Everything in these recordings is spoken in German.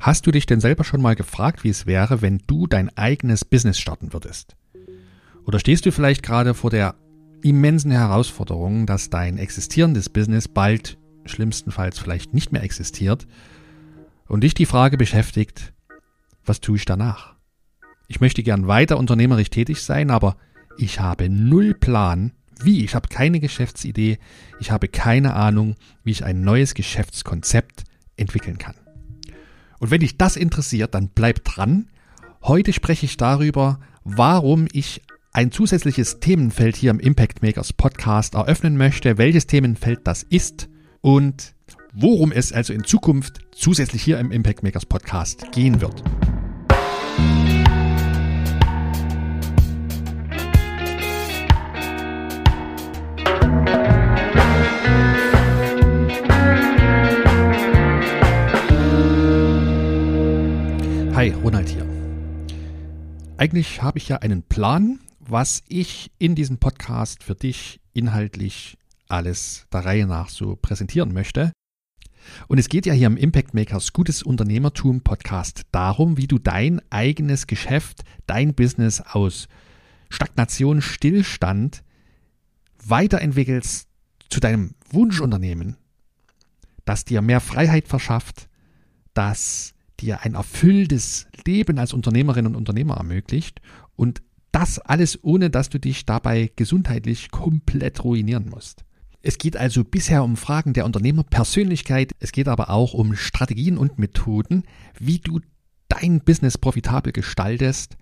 Hast du dich denn selber schon mal gefragt, wie es wäre, wenn du dein eigenes Business starten würdest? Oder stehst du vielleicht gerade vor der immensen Herausforderung, dass dein existierendes Business bald schlimmstenfalls vielleicht nicht mehr existiert und dich die Frage beschäftigt, was tue ich danach? Ich möchte gern weiter unternehmerisch tätig sein, aber ich habe null Plan, wie. Ich habe keine Geschäftsidee, ich habe keine Ahnung, wie ich ein neues Geschäftskonzept entwickeln kann. Und wenn dich das interessiert, dann bleib dran. Heute spreche ich darüber, warum ich ein zusätzliches Themenfeld hier im Impact Makers Podcast eröffnen möchte, welches Themenfeld das ist und worum es also in Zukunft zusätzlich hier im Impact Makers Podcast gehen wird. Hi, Ronald hier. Eigentlich habe ich ja einen Plan, was ich in diesem Podcast für dich inhaltlich alles der Reihe nach so präsentieren möchte. Und es geht ja hier im Impact Makers Gutes Unternehmertum Podcast darum, wie du dein eigenes Geschäft, dein Business aus Stagnation, Stillstand weiterentwickelst zu deinem Wunschunternehmen, das dir mehr Freiheit verschafft, das dir ein erfülltes Leben als Unternehmerin und Unternehmer ermöglicht und das alles ohne, dass du dich dabei gesundheitlich komplett ruinieren musst. Es geht also bisher um Fragen der Unternehmerpersönlichkeit, es geht aber auch um Strategien und Methoden, wie du dein Business profitabel gestaltest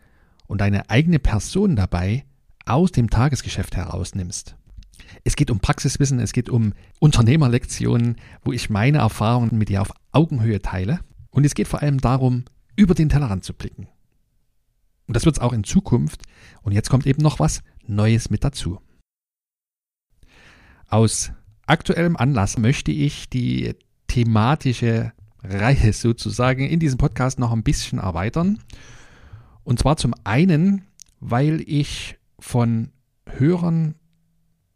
und deine eigene Person dabei aus dem Tagesgeschäft herausnimmst. Es geht um Praxiswissen, es geht um Unternehmerlektionen, wo ich meine Erfahrungen mit dir auf Augenhöhe teile und es geht vor allem darum, über den Tellerrand zu blicken. Und das wird es auch in Zukunft. Und jetzt kommt eben noch was Neues mit dazu. Aus aktuellem Anlass möchte ich die thematische Reihe sozusagen in diesem Podcast noch ein bisschen erweitern. Und zwar zum einen, weil ich von Hörern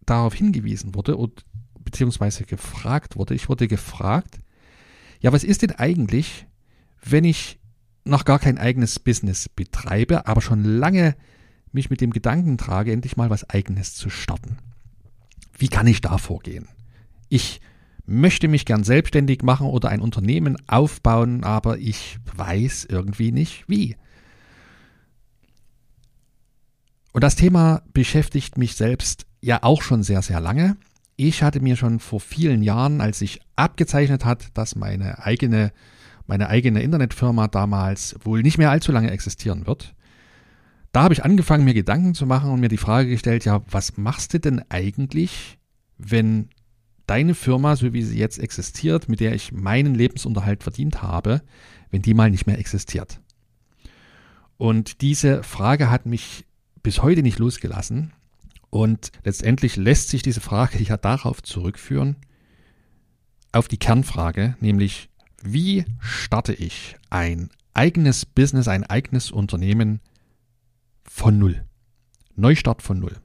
darauf hingewiesen wurde und beziehungsweise gefragt wurde. Ich wurde gefragt, ja, was ist denn eigentlich, wenn ich noch gar kein eigenes Business betreibe, aber schon lange mich mit dem Gedanken trage, endlich mal was eigenes zu starten. Wie kann ich da vorgehen? Ich möchte mich gern selbstständig machen oder ein Unternehmen aufbauen, aber ich weiß irgendwie nicht wie. Und das Thema beschäftigt mich selbst ja auch schon sehr, sehr lange. Ich hatte mir schon vor vielen Jahren, als sich abgezeichnet hat, dass meine eigene meine eigene Internetfirma damals wohl nicht mehr allzu lange existieren wird. Da habe ich angefangen, mir Gedanken zu machen und mir die Frage gestellt, ja, was machst du denn eigentlich, wenn deine Firma, so wie sie jetzt existiert, mit der ich meinen Lebensunterhalt verdient habe, wenn die mal nicht mehr existiert? Und diese Frage hat mich bis heute nicht losgelassen. Und letztendlich lässt sich diese Frage ja darauf zurückführen, auf die Kernfrage, nämlich wie starte ich ein eigenes Business, ein eigenes Unternehmen von Null? Neustart von Null.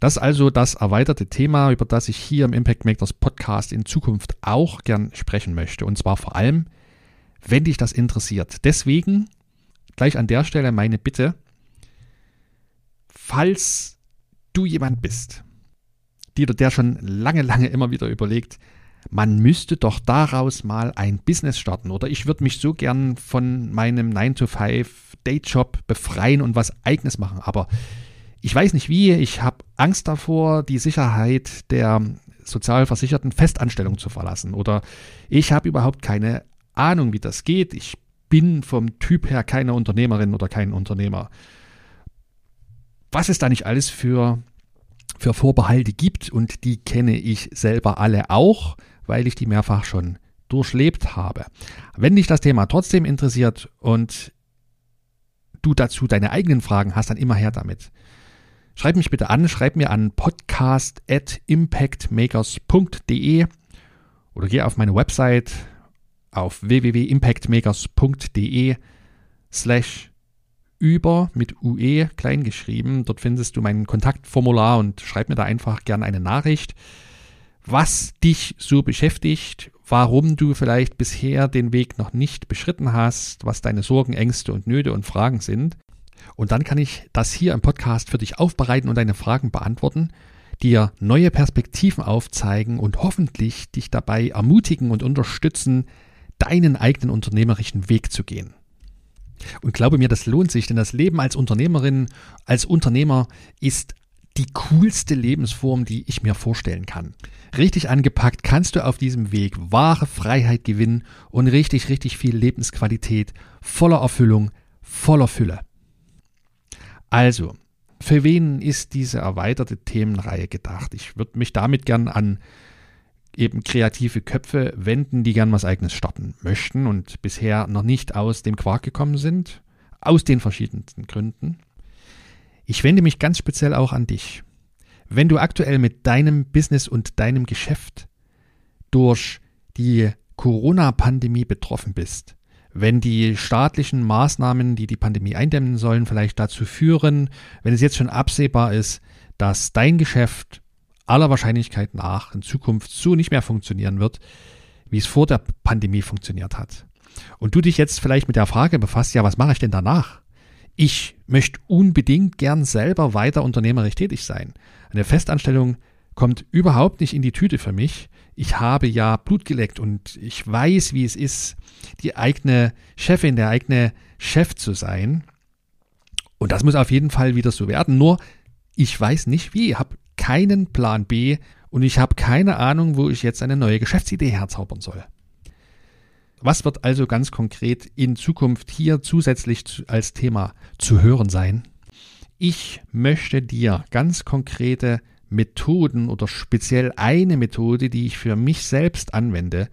Das ist also das erweiterte Thema, über das ich hier im Impact Makers Podcast in Zukunft auch gern sprechen möchte. Und zwar vor allem, wenn dich das interessiert. Deswegen gleich an der Stelle meine Bitte, falls du jemand bist, der schon lange, lange immer wieder überlegt, man müsste doch daraus mal ein Business starten oder ich würde mich so gern von meinem 9-to-5-Dayjob befreien und was eigenes machen, aber ich weiß nicht wie, ich habe Angst davor, die Sicherheit der sozialversicherten Festanstellung zu verlassen oder ich habe überhaupt keine Ahnung, wie das geht. Ich bin vom Typ her keine Unternehmerin oder kein Unternehmer. Was es da nicht alles für, für Vorbehalte gibt und die kenne ich selber alle auch weil ich die mehrfach schon durchlebt habe. Wenn dich das Thema trotzdem interessiert und du dazu deine eigenen Fragen hast, dann immer her damit. Schreib mich bitte an, schreib mir an podcast@impactmakers.de oder geh auf meine Website auf www.impactmakers.de slash über mit UE klein geschrieben. Dort findest du mein Kontaktformular und schreib mir da einfach gerne eine Nachricht was dich so beschäftigt, warum du vielleicht bisher den Weg noch nicht beschritten hast, was deine Sorgen, Ängste und Nöte und Fragen sind. Und dann kann ich das hier im Podcast für dich aufbereiten und deine Fragen beantworten, dir neue Perspektiven aufzeigen und hoffentlich dich dabei ermutigen und unterstützen, deinen eigenen unternehmerischen Weg zu gehen. Und glaube mir, das lohnt sich, denn das Leben als Unternehmerin, als Unternehmer ist die coolste Lebensform, die ich mir vorstellen kann. Richtig angepackt kannst du auf diesem Weg wahre Freiheit gewinnen und richtig, richtig viel Lebensqualität, voller Erfüllung, voller Fülle. Also, für wen ist diese erweiterte Themenreihe gedacht? Ich würde mich damit gern an eben kreative Köpfe wenden, die gern was eigenes starten möchten und bisher noch nicht aus dem Quark gekommen sind, aus den verschiedensten Gründen. Ich wende mich ganz speziell auch an dich. Wenn du aktuell mit deinem Business und deinem Geschäft durch die Corona-Pandemie betroffen bist, wenn die staatlichen Maßnahmen, die die Pandemie eindämmen sollen, vielleicht dazu führen, wenn es jetzt schon absehbar ist, dass dein Geschäft aller Wahrscheinlichkeit nach in Zukunft so nicht mehr funktionieren wird, wie es vor der Pandemie funktioniert hat. Und du dich jetzt vielleicht mit der Frage befasst, ja, was mache ich denn danach? Ich möchte unbedingt gern selber weiter unternehmerisch tätig sein. Eine Festanstellung kommt überhaupt nicht in die Tüte für mich. Ich habe ja Blut geleckt und ich weiß, wie es ist, die eigene Chefin, der eigene Chef zu sein. Und das muss auf jeden Fall wieder so werden. Nur ich weiß nicht wie, habe keinen Plan B und ich habe keine Ahnung, wo ich jetzt eine neue Geschäftsidee herzaubern soll. Was wird also ganz konkret in Zukunft hier zusätzlich als Thema zu hören sein? Ich möchte dir ganz konkrete Methoden oder speziell eine Methode, die ich für mich selbst anwende,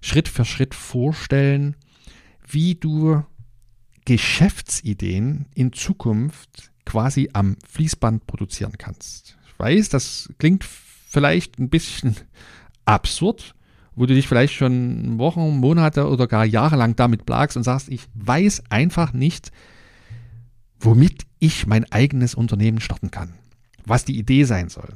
Schritt für Schritt vorstellen, wie du Geschäftsideen in Zukunft quasi am Fließband produzieren kannst weiß, das klingt vielleicht ein bisschen absurd, wo du dich vielleicht schon Wochen, Monate oder gar Jahre lang damit plagst und sagst, ich weiß einfach nicht, womit ich mein eigenes Unternehmen starten kann, was die Idee sein soll.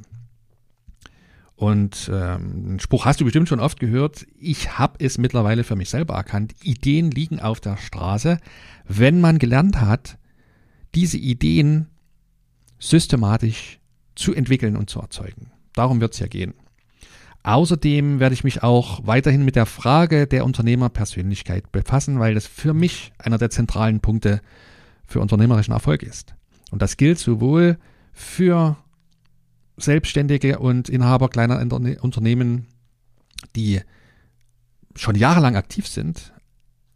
Und ähm, einen Spruch hast du bestimmt schon oft gehört. Ich habe es mittlerweile für mich selber erkannt. Ideen liegen auf der Straße, wenn man gelernt hat, diese Ideen systematisch zu entwickeln und zu erzeugen. Darum wird es ja gehen. Außerdem werde ich mich auch weiterhin mit der Frage der Unternehmerpersönlichkeit befassen, weil das für mich einer der zentralen Punkte für unternehmerischen Erfolg ist. Und das gilt sowohl für Selbstständige und Inhaber kleiner Unternehmen, die schon jahrelang aktiv sind,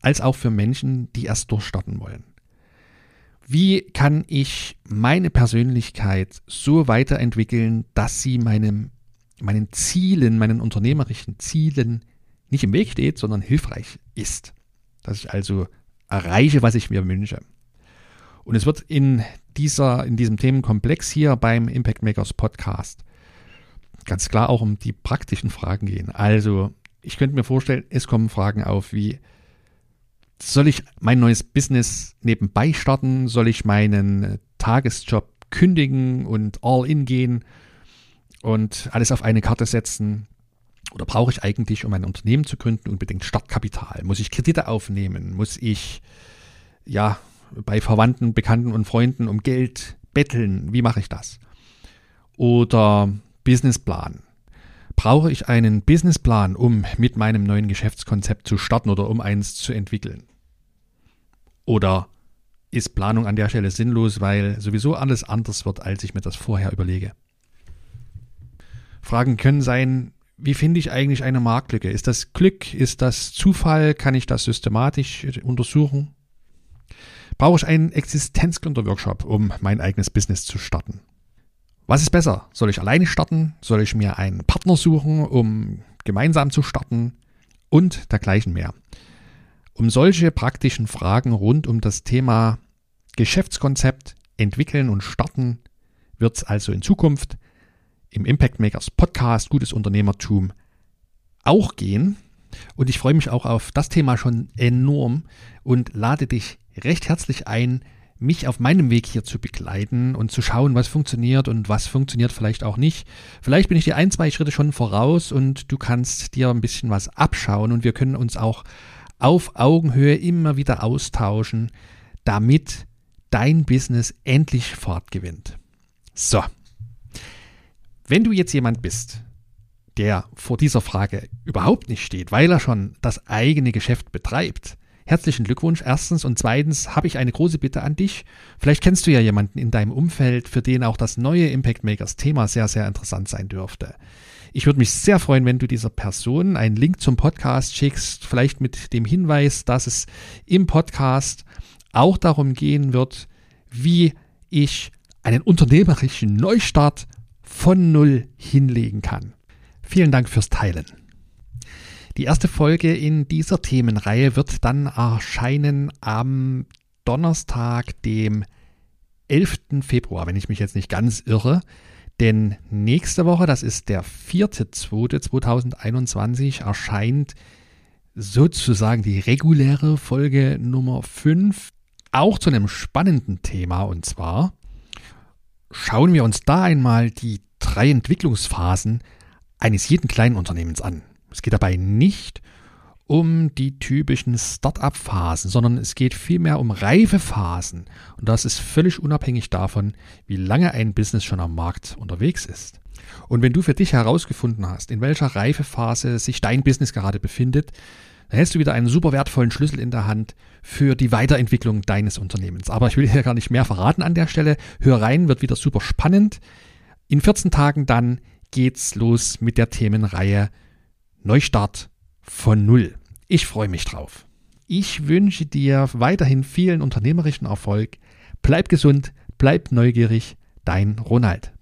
als auch für Menschen, die erst durchstarten wollen. Wie kann ich meine Persönlichkeit so weiterentwickeln, dass sie meinem, meinen Zielen, meinen unternehmerischen Zielen nicht im Weg steht, sondern hilfreich ist? Dass ich also erreiche, was ich mir wünsche. Und es wird in dieser, in diesem Themenkomplex hier beim Impact Makers Podcast ganz klar auch um die praktischen Fragen gehen. Also, ich könnte mir vorstellen, es kommen Fragen auf wie, soll ich mein neues Business nebenbei starten? Soll ich meinen Tagesjob kündigen und all in gehen und alles auf eine Karte setzen? Oder brauche ich eigentlich, um ein Unternehmen zu gründen, unbedingt Startkapital? Muss ich Kredite aufnehmen? Muss ich, ja, bei Verwandten, Bekannten und Freunden um Geld betteln? Wie mache ich das? Oder Businessplan. Brauche ich einen Businessplan, um mit meinem neuen Geschäftskonzept zu starten oder um eins zu entwickeln? Oder ist Planung an der Stelle sinnlos, weil sowieso alles anders wird, als ich mir das vorher überlege? Fragen können sein, wie finde ich eigentlich eine Marktlücke? Ist das Glück? Ist das Zufall? Kann ich das systematisch untersuchen? Brauche ich einen Existenzgründer-Workshop, um mein eigenes Business zu starten? Was ist besser? Soll ich alleine starten? Soll ich mir einen Partner suchen, um gemeinsam zu starten? Und dergleichen mehr. Um solche praktischen Fragen rund um das Thema Geschäftskonzept entwickeln und starten wird es also in Zukunft im Impact Makers Podcast Gutes Unternehmertum auch gehen. Und ich freue mich auch auf das Thema schon enorm und lade dich recht herzlich ein, mich auf meinem Weg hier zu begleiten und zu schauen, was funktioniert und was funktioniert vielleicht auch nicht. Vielleicht bin ich dir ein, zwei Schritte schon voraus und du kannst dir ein bisschen was abschauen und wir können uns auch auf Augenhöhe immer wieder austauschen, damit dein Business endlich fortgewinnt. So. Wenn du jetzt jemand bist, der vor dieser Frage überhaupt nicht steht, weil er schon das eigene Geschäft betreibt, herzlichen Glückwunsch erstens und zweitens habe ich eine große Bitte an dich. Vielleicht kennst du ja jemanden in deinem Umfeld, für den auch das neue Impact Makers Thema sehr, sehr interessant sein dürfte. Ich würde mich sehr freuen, wenn du dieser Person einen Link zum Podcast schickst, vielleicht mit dem Hinweis, dass es im Podcast auch darum gehen wird, wie ich einen unternehmerischen Neustart von Null hinlegen kann. Vielen Dank fürs Teilen. Die erste Folge in dieser Themenreihe wird dann erscheinen am Donnerstag, dem 11. Februar, wenn ich mich jetzt nicht ganz irre. Denn nächste Woche, das ist der 4.2.2021, erscheint sozusagen die reguläre Folge Nummer 5 auch zu einem spannenden Thema und zwar schauen wir uns da einmal die drei Entwicklungsphasen eines jeden kleinen Unternehmens an. Es geht dabei nicht um die typischen Start-up-Phasen, sondern es geht vielmehr um Reifephasen. Und das ist völlig unabhängig davon, wie lange ein Business schon am Markt unterwegs ist. Und wenn du für dich herausgefunden hast, in welcher Reifephase sich dein Business gerade befindet, dann hältst du wieder einen super wertvollen Schlüssel in der Hand für die Weiterentwicklung deines Unternehmens. Aber ich will hier gar nicht mehr verraten an der Stelle. Hör rein, wird wieder super spannend. In 14 Tagen dann geht's los mit der Themenreihe Neustart von Null. Ich freue mich drauf. Ich wünsche dir weiterhin vielen unternehmerischen Erfolg. Bleib gesund, bleib neugierig. Dein Ronald.